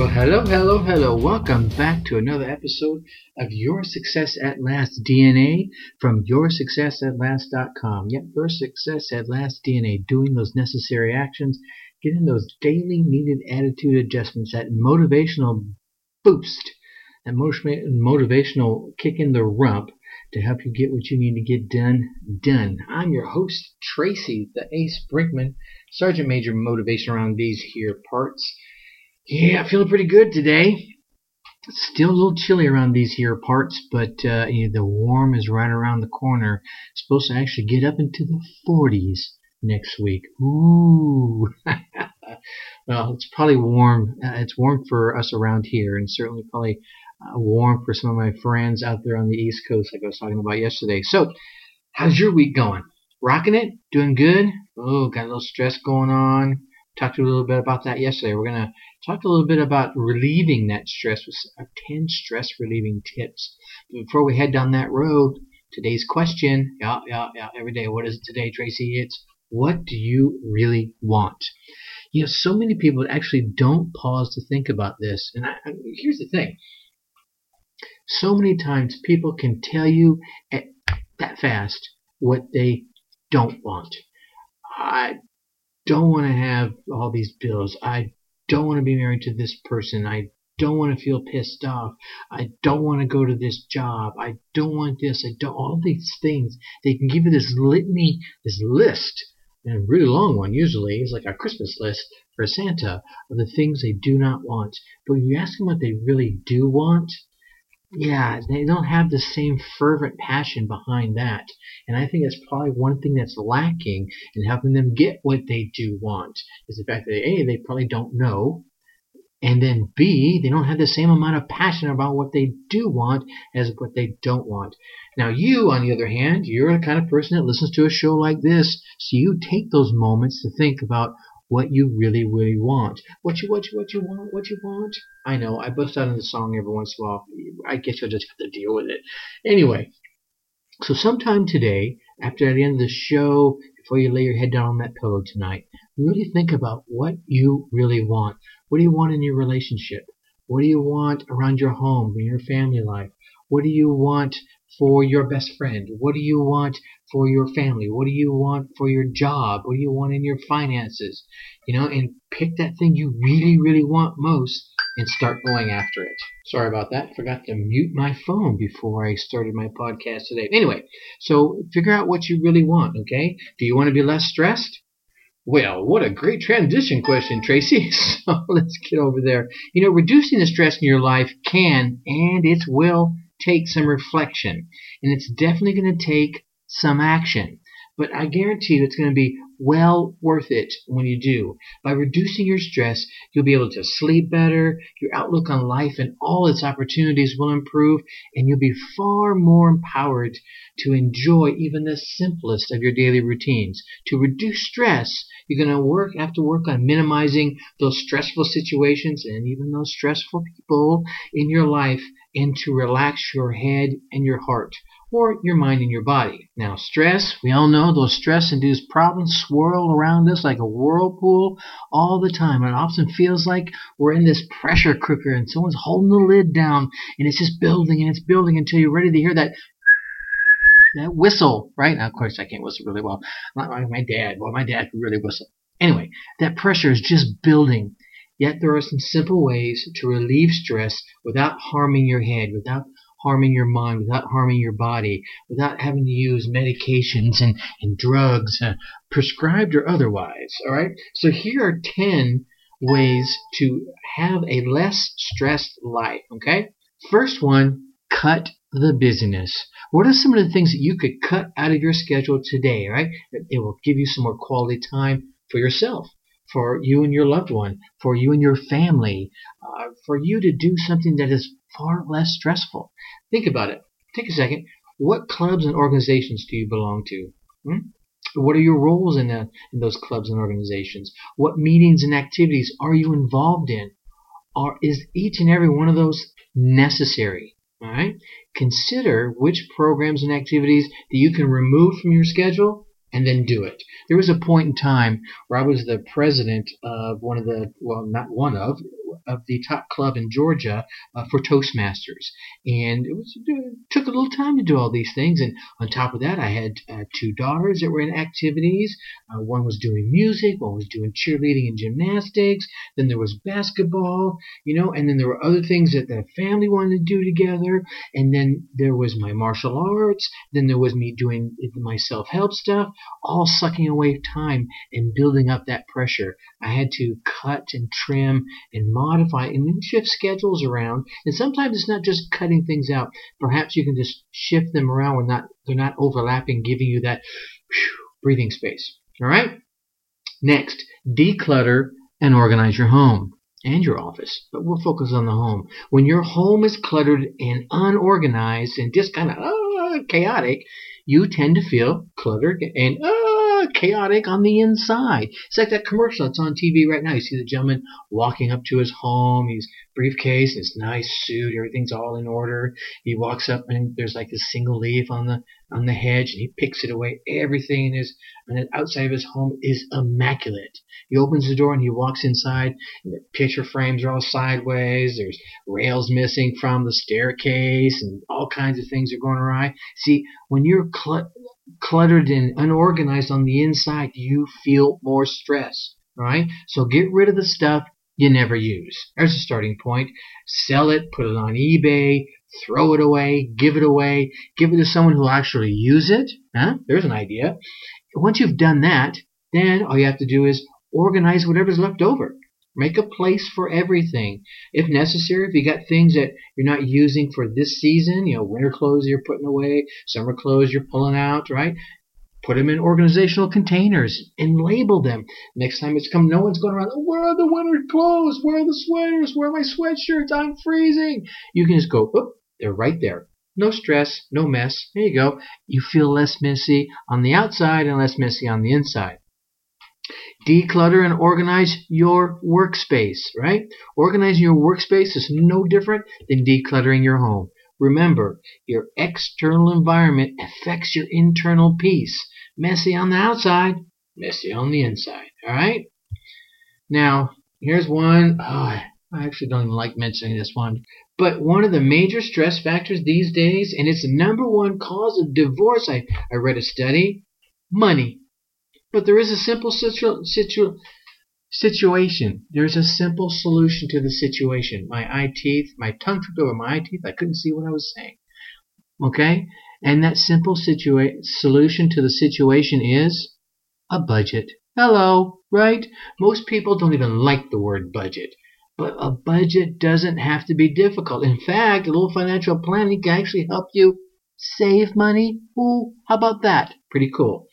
Well, hello, hello, hello. Welcome back to another episode of Your Success at Last DNA from YourSuccessAtLast.com. Yep, Your Success at Last DNA, doing those necessary actions, getting those daily needed attitude adjustments, that motivational boost, that motivational kick in the rump to help you get what you need to get done, done. I'm your host, Tracy, the Ace Brinkmann, Sergeant Major Motivation around these here parts. Yeah, feeling pretty good today. Still a little chilly around these here parts, but uh, the warm is right around the corner. It's supposed to actually get up into the 40s next week. Ooh. well, it's probably warm. Uh, it's warm for us around here, and certainly probably uh, warm for some of my friends out there on the East Coast, like I was talking about yesterday. So, how's your week going? Rocking it? Doing good? Oh, got a little stress going on. Talked a little bit about that yesterday. We're gonna talk a little bit about relieving that stress with 10 stress relieving tips. But before we head down that road, today's question, yeah, yeah, yeah, every day. What is it today, Tracy? It's what do you really want? You know, so many people actually don't pause to think about this. And I, I, here's the thing. So many times people can tell you at, that fast what they don't want. I don't want to have all these bills. I don't want to be married to this person. I don't want to feel pissed off. I don't want to go to this job. I don't want this. I don't all these things. They can give you this litany, this list, and a really long one usually. It's like a Christmas list for Santa of the things they do not want. But when you ask them what they really do want, yeah, they don't have the same fervent passion behind that. And I think that's probably one thing that's lacking in helping them get what they do want is the fact that A, they probably don't know. And then B, they don't have the same amount of passion about what they do want as what they don't want. Now you, on the other hand, you're the kind of person that listens to a show like this, so you take those moments to think about what you really, really want. What you, what you, what you want, what you want. I know, I bust out in the song every once in a while. I guess you'll just have to deal with it. Anyway, so sometime today, after the end of the show, before you lay your head down on that pillow tonight, really think about what you really want. What do you want in your relationship? What do you want around your home, in your family life? What do you want for your best friend? What do you want for your family? What do you want for your job? What do you want in your finances? You know, and pick that thing you really, really want most and start going after it. Sorry about that. Forgot to mute my phone before I started my podcast today. Anyway, so figure out what you really want, okay? Do you want to be less stressed? Well, what a great transition question, Tracy. So let's get over there. You know, reducing the stress in your life can and it will take some reflection. And it's definitely going to take some action. But I guarantee you it's going to be well worth it when you do. By reducing your stress, you'll be able to sleep better, your outlook on life and all its opportunities will improve, and you'll be far more empowered to enjoy even the simplest of your daily routines. To reduce stress, you're going to work have to work on minimizing those stressful situations and even those stressful people in your life and to relax your head and your heart or your mind and your body. Now, stress, we all know those stress induced problems swirl around us like a whirlpool all the time. It often feels like we're in this pressure cooker and someone's holding the lid down and it's just building and it's building until you're ready to hear that that whistle, right? Now, of course, I can't whistle really well. Not like my dad. Well, my dad could really whistle. Anyway, that pressure is just building. Yet there are some simple ways to relieve stress without harming your head, without harming your mind, without harming your body, without having to use medications and, and drugs, uh, prescribed or otherwise. All right? So here are 10 ways to have a less stressed life. Okay? First one, cut the busyness. What are some of the things that you could cut out of your schedule today, right? It will give you some more quality time for yourself, for you and your loved one, for you and your family, uh, for you to do something that is far less stressful. Think about it. Take a second. What clubs and organizations do you belong to? Hmm? What are your roles in, the, in those clubs and organizations? What meetings and activities are you involved in? Are, is each and every one of those necessary? All right. Consider which programs and activities that you can remove from your schedule and then do it. There was a point in time where I was the president of one of the, well, not one of, of the top club in Georgia uh, for Toastmasters, and it was it took a little time to do all these things. And on top of that, I had uh, two daughters that were in activities. Uh, one was doing music, one was doing cheerleading and gymnastics. Then there was basketball, you know, and then there were other things that the family wanted to do together. And then there was my martial arts. Then there was me doing my self help stuff, all sucking away time and building up that pressure. I had to cut and trim and and then shift schedules around. And sometimes it's not just cutting things out. Perhaps you can just shift them around when not they're not overlapping, giving you that breathing space. All right. Next, declutter and organize your home and your office, but we'll focus on the home. When your home is cluttered and unorganized and just kind of uh, chaotic, you tend to feel cluttered and uh, chaotic on the inside. It's like that commercial that's on TV right now. You see the gentleman walking up to his home, his briefcase, his nice suit, everything's all in order. He walks up and there's like a single leaf on the on the hedge, and he picks it away. Everything is on the outside of his home is immaculate. He opens the door and he walks inside. And the picture frames are all sideways. There's rails missing from the staircase, and all kinds of things are going awry. See, when you're cl- cluttered and unorganized on the inside, you feel more stress. All right, so get rid of the stuff you never use. There's a starting point. Sell it, put it on eBay, throw it away, give it away, give it to someone who actually use it. Huh? There's an idea. Once you've done that, then all you have to do is organize whatever's left over. Make a place for everything. If necessary, if you got things that you're not using for this season, you know, winter clothes you're putting away, summer clothes you're pulling out, right? Put them in organizational containers and label them. Next time it's come, no one's going around, oh, where are the winter clothes? Where are the sweaters? Where are my sweatshirts? I'm freezing. You can just go, oh, they're right there. No stress, no mess. There you go. You feel less messy on the outside and less messy on the inside. Declutter and organize your workspace, right? Organizing your workspace is no different than decluttering your home. Remember, your external environment affects your internal peace. Messy on the outside, messy on the inside, all right? Now, here's one. Oh, I actually don't even like mentioning this one. But one of the major stress factors these days, and it's the number one cause of divorce, I, I read a study money. But there is a simple situ, situ, situation. There's a simple solution to the situation. My eye teeth, my tongue tripped over my eye teeth. I couldn't see what I was saying. Okay? And that simple situa- solution to the situation is a budget. Hello, right? Most people don't even like the word budget. But a budget doesn't have to be difficult. In fact, a little financial planning can actually help you save money. Ooh, how about that? Pretty cool.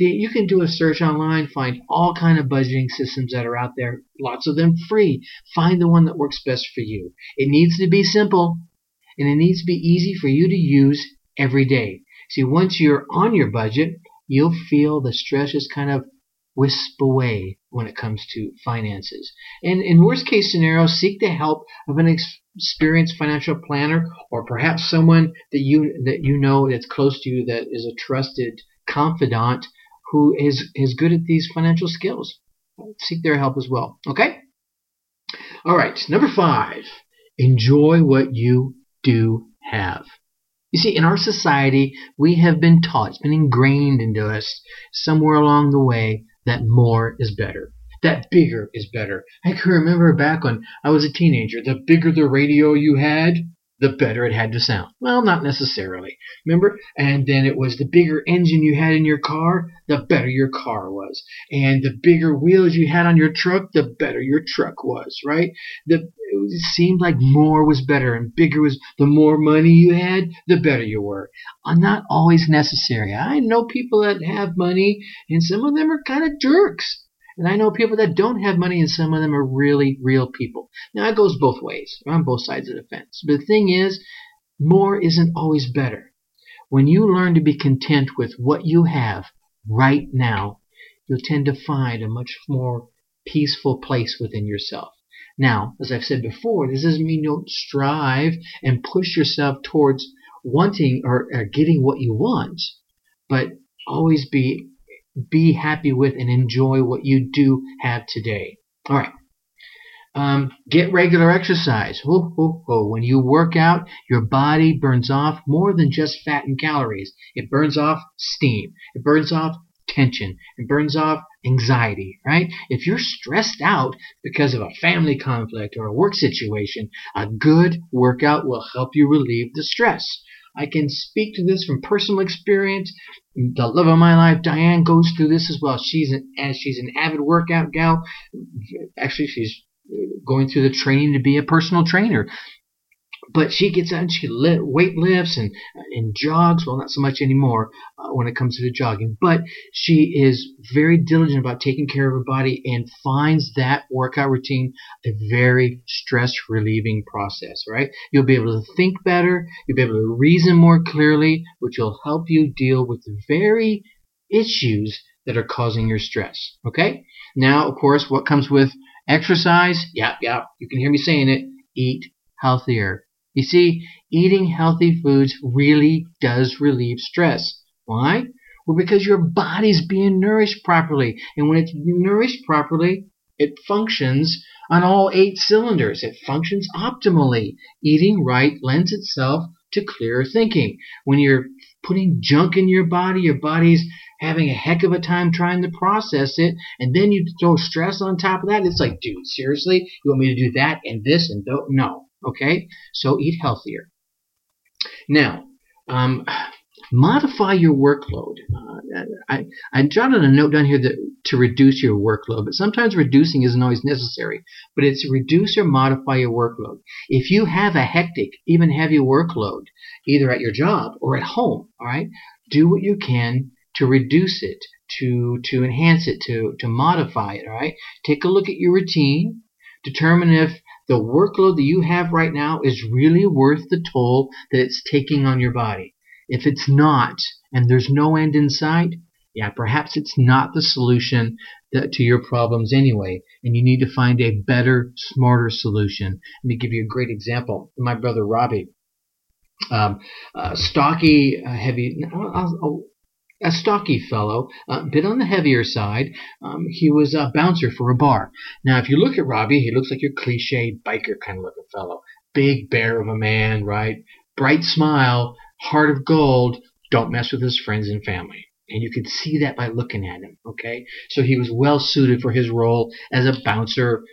See, you can do a search online, find all kind of budgeting systems that are out there, lots of them free. Find the one that works best for you. It needs to be simple and it needs to be easy for you to use every day. See, once you're on your budget, you'll feel the stress is kind of wisp away when it comes to finances. And in worst case scenario, seek the help of an experienced financial planner or perhaps someone that you that you know that's close to you that is a trusted confidant who is is good at these financial skills. Seek their help as well. Okay? All right, number 5. Enjoy what you do have. You see, in our society, we have been taught, it's been ingrained into us somewhere along the way that more is better. That bigger is better. I can remember back when I was a teenager, the bigger the radio you had, the better it had to sound. Well, not necessarily. Remember? And then it was the bigger engine you had in your car, the better your car was. And the bigger wheels you had on your truck, the better your truck was, right? The, it seemed like more was better and bigger was the more money you had, the better you were. Uh, not always necessary. I know people that have money and some of them are kind of jerks. And I know people that don't have money, and some of them are really real people. Now, it goes both ways, on both sides of the fence. But the thing is, more isn't always better. When you learn to be content with what you have right now, you'll tend to find a much more peaceful place within yourself. Now, as I've said before, this doesn't mean you don't strive and push yourself towards wanting or, or getting what you want, but always be be happy with and enjoy what you do have today. All right. Um, get regular exercise. Oh, oh, oh. When you work out, your body burns off more than just fat and calories. It burns off steam. It burns off tension. It burns off anxiety, right? If you're stressed out because of a family conflict or a work situation, a good workout will help you relieve the stress. I can speak to this from personal experience. The love of my life, Diane, goes through this as well. She's an as she's an avid workout gal. Actually, she's going through the training to be a personal trainer but she gets out and she weight lifts and and jogs. Well, not so much anymore uh, when it comes to the jogging, but she is very diligent about taking care of her body and finds that workout routine a very stress relieving process. Right? You'll be able to think better. You'll be able to reason more clearly, which will help you deal with the very issues that are causing your stress. Okay? Now, of course, what comes with exercise? Yep, yep. You can hear me saying it. Eat healthier. You see, eating healthy foods really does relieve stress. Why? Well, because your body's being nourished properly. And when it's nourished properly, it functions on all eight cylinders. It functions optimally. Eating right lends itself to clearer thinking. When you're putting junk in your body, your body's having a heck of a time trying to process it, and then you throw stress on top of that. It's like, dude, seriously? You want me to do that and this and th- no. Okay? So eat healthier. Now, um, modify your workload. Uh, I, I jotted a note down here that, to reduce your workload, but sometimes reducing isn't always necessary. But it's reduce or modify your workload. If you have a hectic, even heavy workload, either at your job or at home, all right, do what you can to reduce it, to to enhance it, to to modify it. All right, take a look at your routine. Determine if the workload that you have right now is really worth the toll that it's taking on your body. If it's not, and there's no end in sight, yeah, perhaps it's not the solution that, to your problems anyway, and you need to find a better, smarter solution. Let me give you a great example. My brother Robbie, um, uh, stocky, uh, heavy. I'll, I'll, a stocky fellow, a bit on the heavier side. Um, he was a bouncer for a bar. Now, if you look at Robbie, he looks like your cliche biker kind of looking fellow. Big bear of a man, right? Bright smile, heart of gold. Don't mess with his friends and family. And you could see that by looking at him, okay? So he was well suited for his role as a bouncer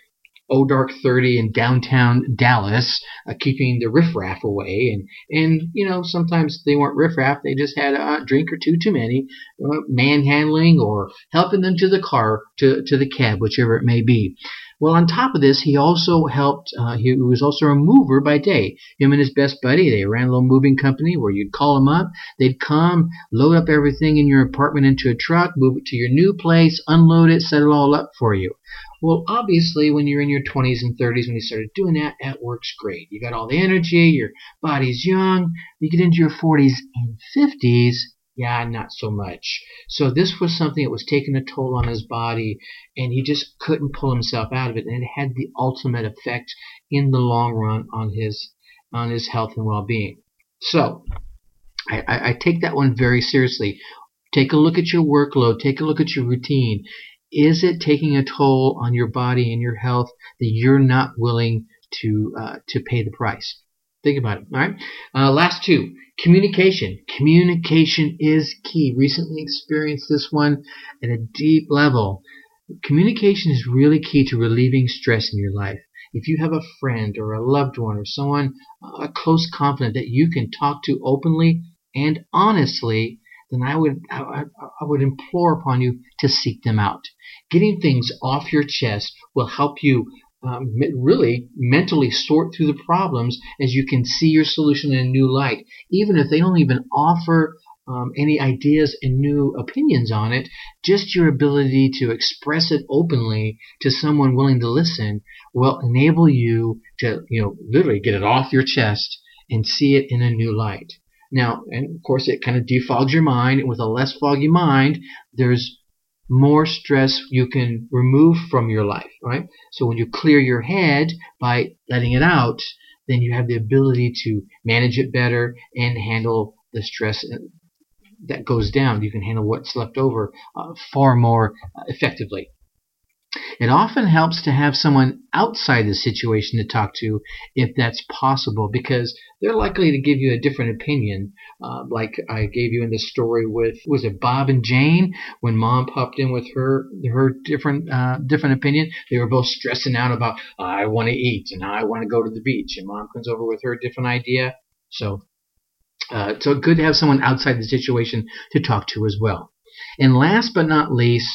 O Dark 30 in downtown Dallas, uh, keeping the riffraff away. And, and, you know, sometimes they weren't riffraff, they just had a drink or two too many, uh, manhandling or helping them to the car, to, to the cab, whichever it may be. Well, on top of this, he also helped, uh, he was also a mover by day. Him and his best buddy, they ran a little moving company where you'd call them up, they'd come, load up everything in your apartment into a truck, move it to your new place, unload it, set it all up for you. Well, obviously, when you're in your 20s and 30s, when you started doing that, that works great. You got all the energy, your body's young. You get into your 40s and 50s, yeah, not so much. So this was something that was taking a toll on his body, and he just couldn't pull himself out of it, and it had the ultimate effect in the long run on his on his health and well-being. So I, I, I take that one very seriously. Take a look at your workload. Take a look at your routine is it taking a toll on your body and your health that you're not willing to uh, to pay the price? Think about it. All right. Uh, last two. Communication. Communication is key. Recently experienced this one at a deep level. Communication is really key to relieving stress in your life. If you have a friend or a loved one or someone, a close confidant that you can talk to openly and honestly, then I would I, I would implore upon you to seek them out. Getting things off your chest will help you um, really mentally sort through the problems as you can see your solution in a new light. Even if they don't even offer um, any ideas and new opinions on it, just your ability to express it openly to someone willing to listen will enable you to, you know, literally get it off your chest and see it in a new light. Now, and of course, it kind of defogs your mind. And with a less foggy mind, there's more stress you can remove from your life, right? So when you clear your head by letting it out, then you have the ability to manage it better and handle the stress that goes down. You can handle what's left over uh, far more uh, effectively. It often helps to have someone outside the situation to talk to if that's possible because they're likely to give you a different opinion. Uh, like I gave you in the story with was it Bob and Jane when Mom popped in with her her different uh, different opinion. They were both stressing out about I want to eat and I want to go to the beach, and Mom comes over with her different idea. So uh, so good to have someone outside the situation to talk to as well. And last but not least,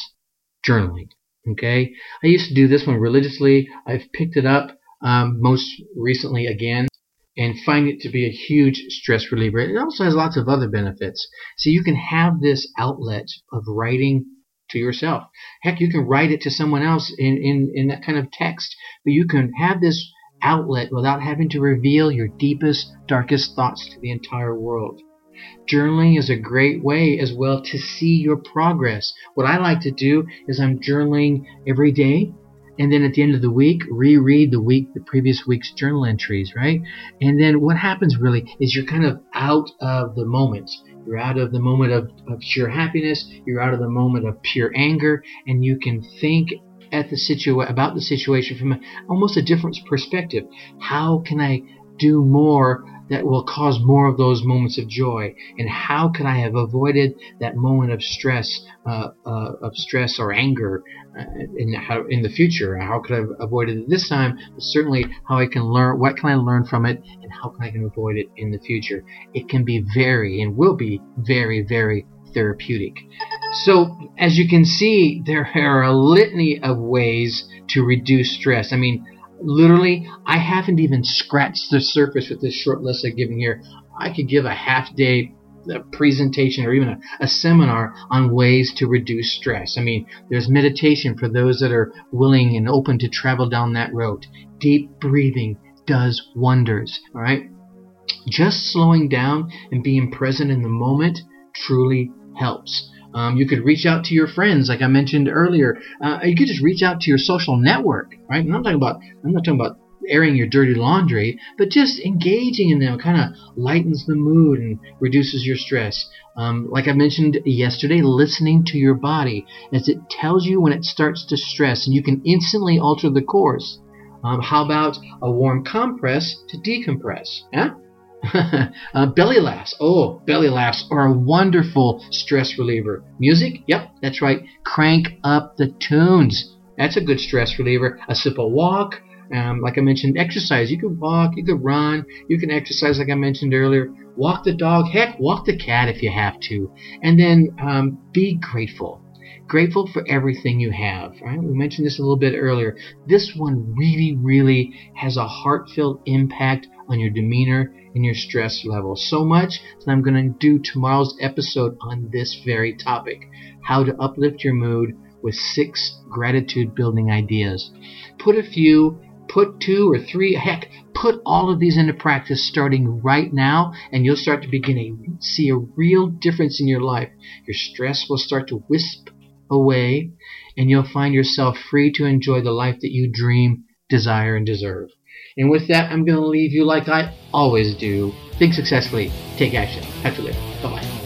journaling. Okay, I used to do this one religiously. I've picked it up um, most recently again and find it to be a huge stress reliever. It also has lots of other benefits. So you can have this outlet of writing to yourself. Heck, you can write it to someone else in, in, in that kind of text, but you can have this outlet without having to reveal your deepest, darkest thoughts to the entire world. Journaling is a great way as well to see your progress. What I like to do is I'm journaling every day and then at the end of the week reread the week the previous week's journal entries right? And then what happens really is you're kind of out of the moment. You're out of the moment of, of sheer happiness you're out of the moment of pure anger and you can think at the situa- about the situation from a, almost a different perspective. How can i do more that will cause more of those moments of joy? And how can I have avoided that moment of stress, uh, uh, of stress or anger uh, in how in the future? How could I have avoided it this time? But certainly, how I can learn, what can I learn from it, and how can I can avoid it in the future? It can be very and will be very, very therapeutic. So, as you can see, there are a litany of ways to reduce stress. I mean, literally, I haven't even scratched the surface with this short list I've given here. I could give a half day presentation or even a, a, seminar on ways to reduce stress. I mean, there's meditation for those that are willing and open to travel down that road. Deep breathing does wonders, all right? Just slowing down and being present in the moment truly helps. Um, you could reach out to your friends, like I mentioned earlier. Uh, you could just reach out to your social network, right? I'm not talking about I'm not talking about airing your dirty laundry, but just engaging in them kind of lightens the mood and reduces your stress. Um, like I mentioned yesterday, listening to your body as it tells you when it starts to stress, and you can instantly alter the course. Um, how about a warm compress to decompress? Yeah? uh, belly laughs. Oh, belly laughs are a wonderful stress reliever. Music? Yep, that's right. Crank up the tunes. That's a good stress reliever. A simple walk. Um, like I mentioned, exercise. You can walk, you can run, you can exercise, like I mentioned earlier. Walk the dog. Heck, walk the cat if you have to. And then um, be grateful grateful for everything you have. Right? We mentioned this a little bit earlier. This one really, really has a heartfelt impact on your demeanor and your stress level. So much that I'm going to do tomorrow's episode on this very topic how to uplift your mood with six gratitude building ideas. Put a few, put two or three, heck, put all of these into practice starting right now, and you'll start to begin to see a real difference in your life. Your stress will start to wisp away, and you'll find yourself free to enjoy the life that you dream, desire, and deserve. And with that, I'm going to leave you like I always do. Think successfully, take action. Catch you later. Bye bye.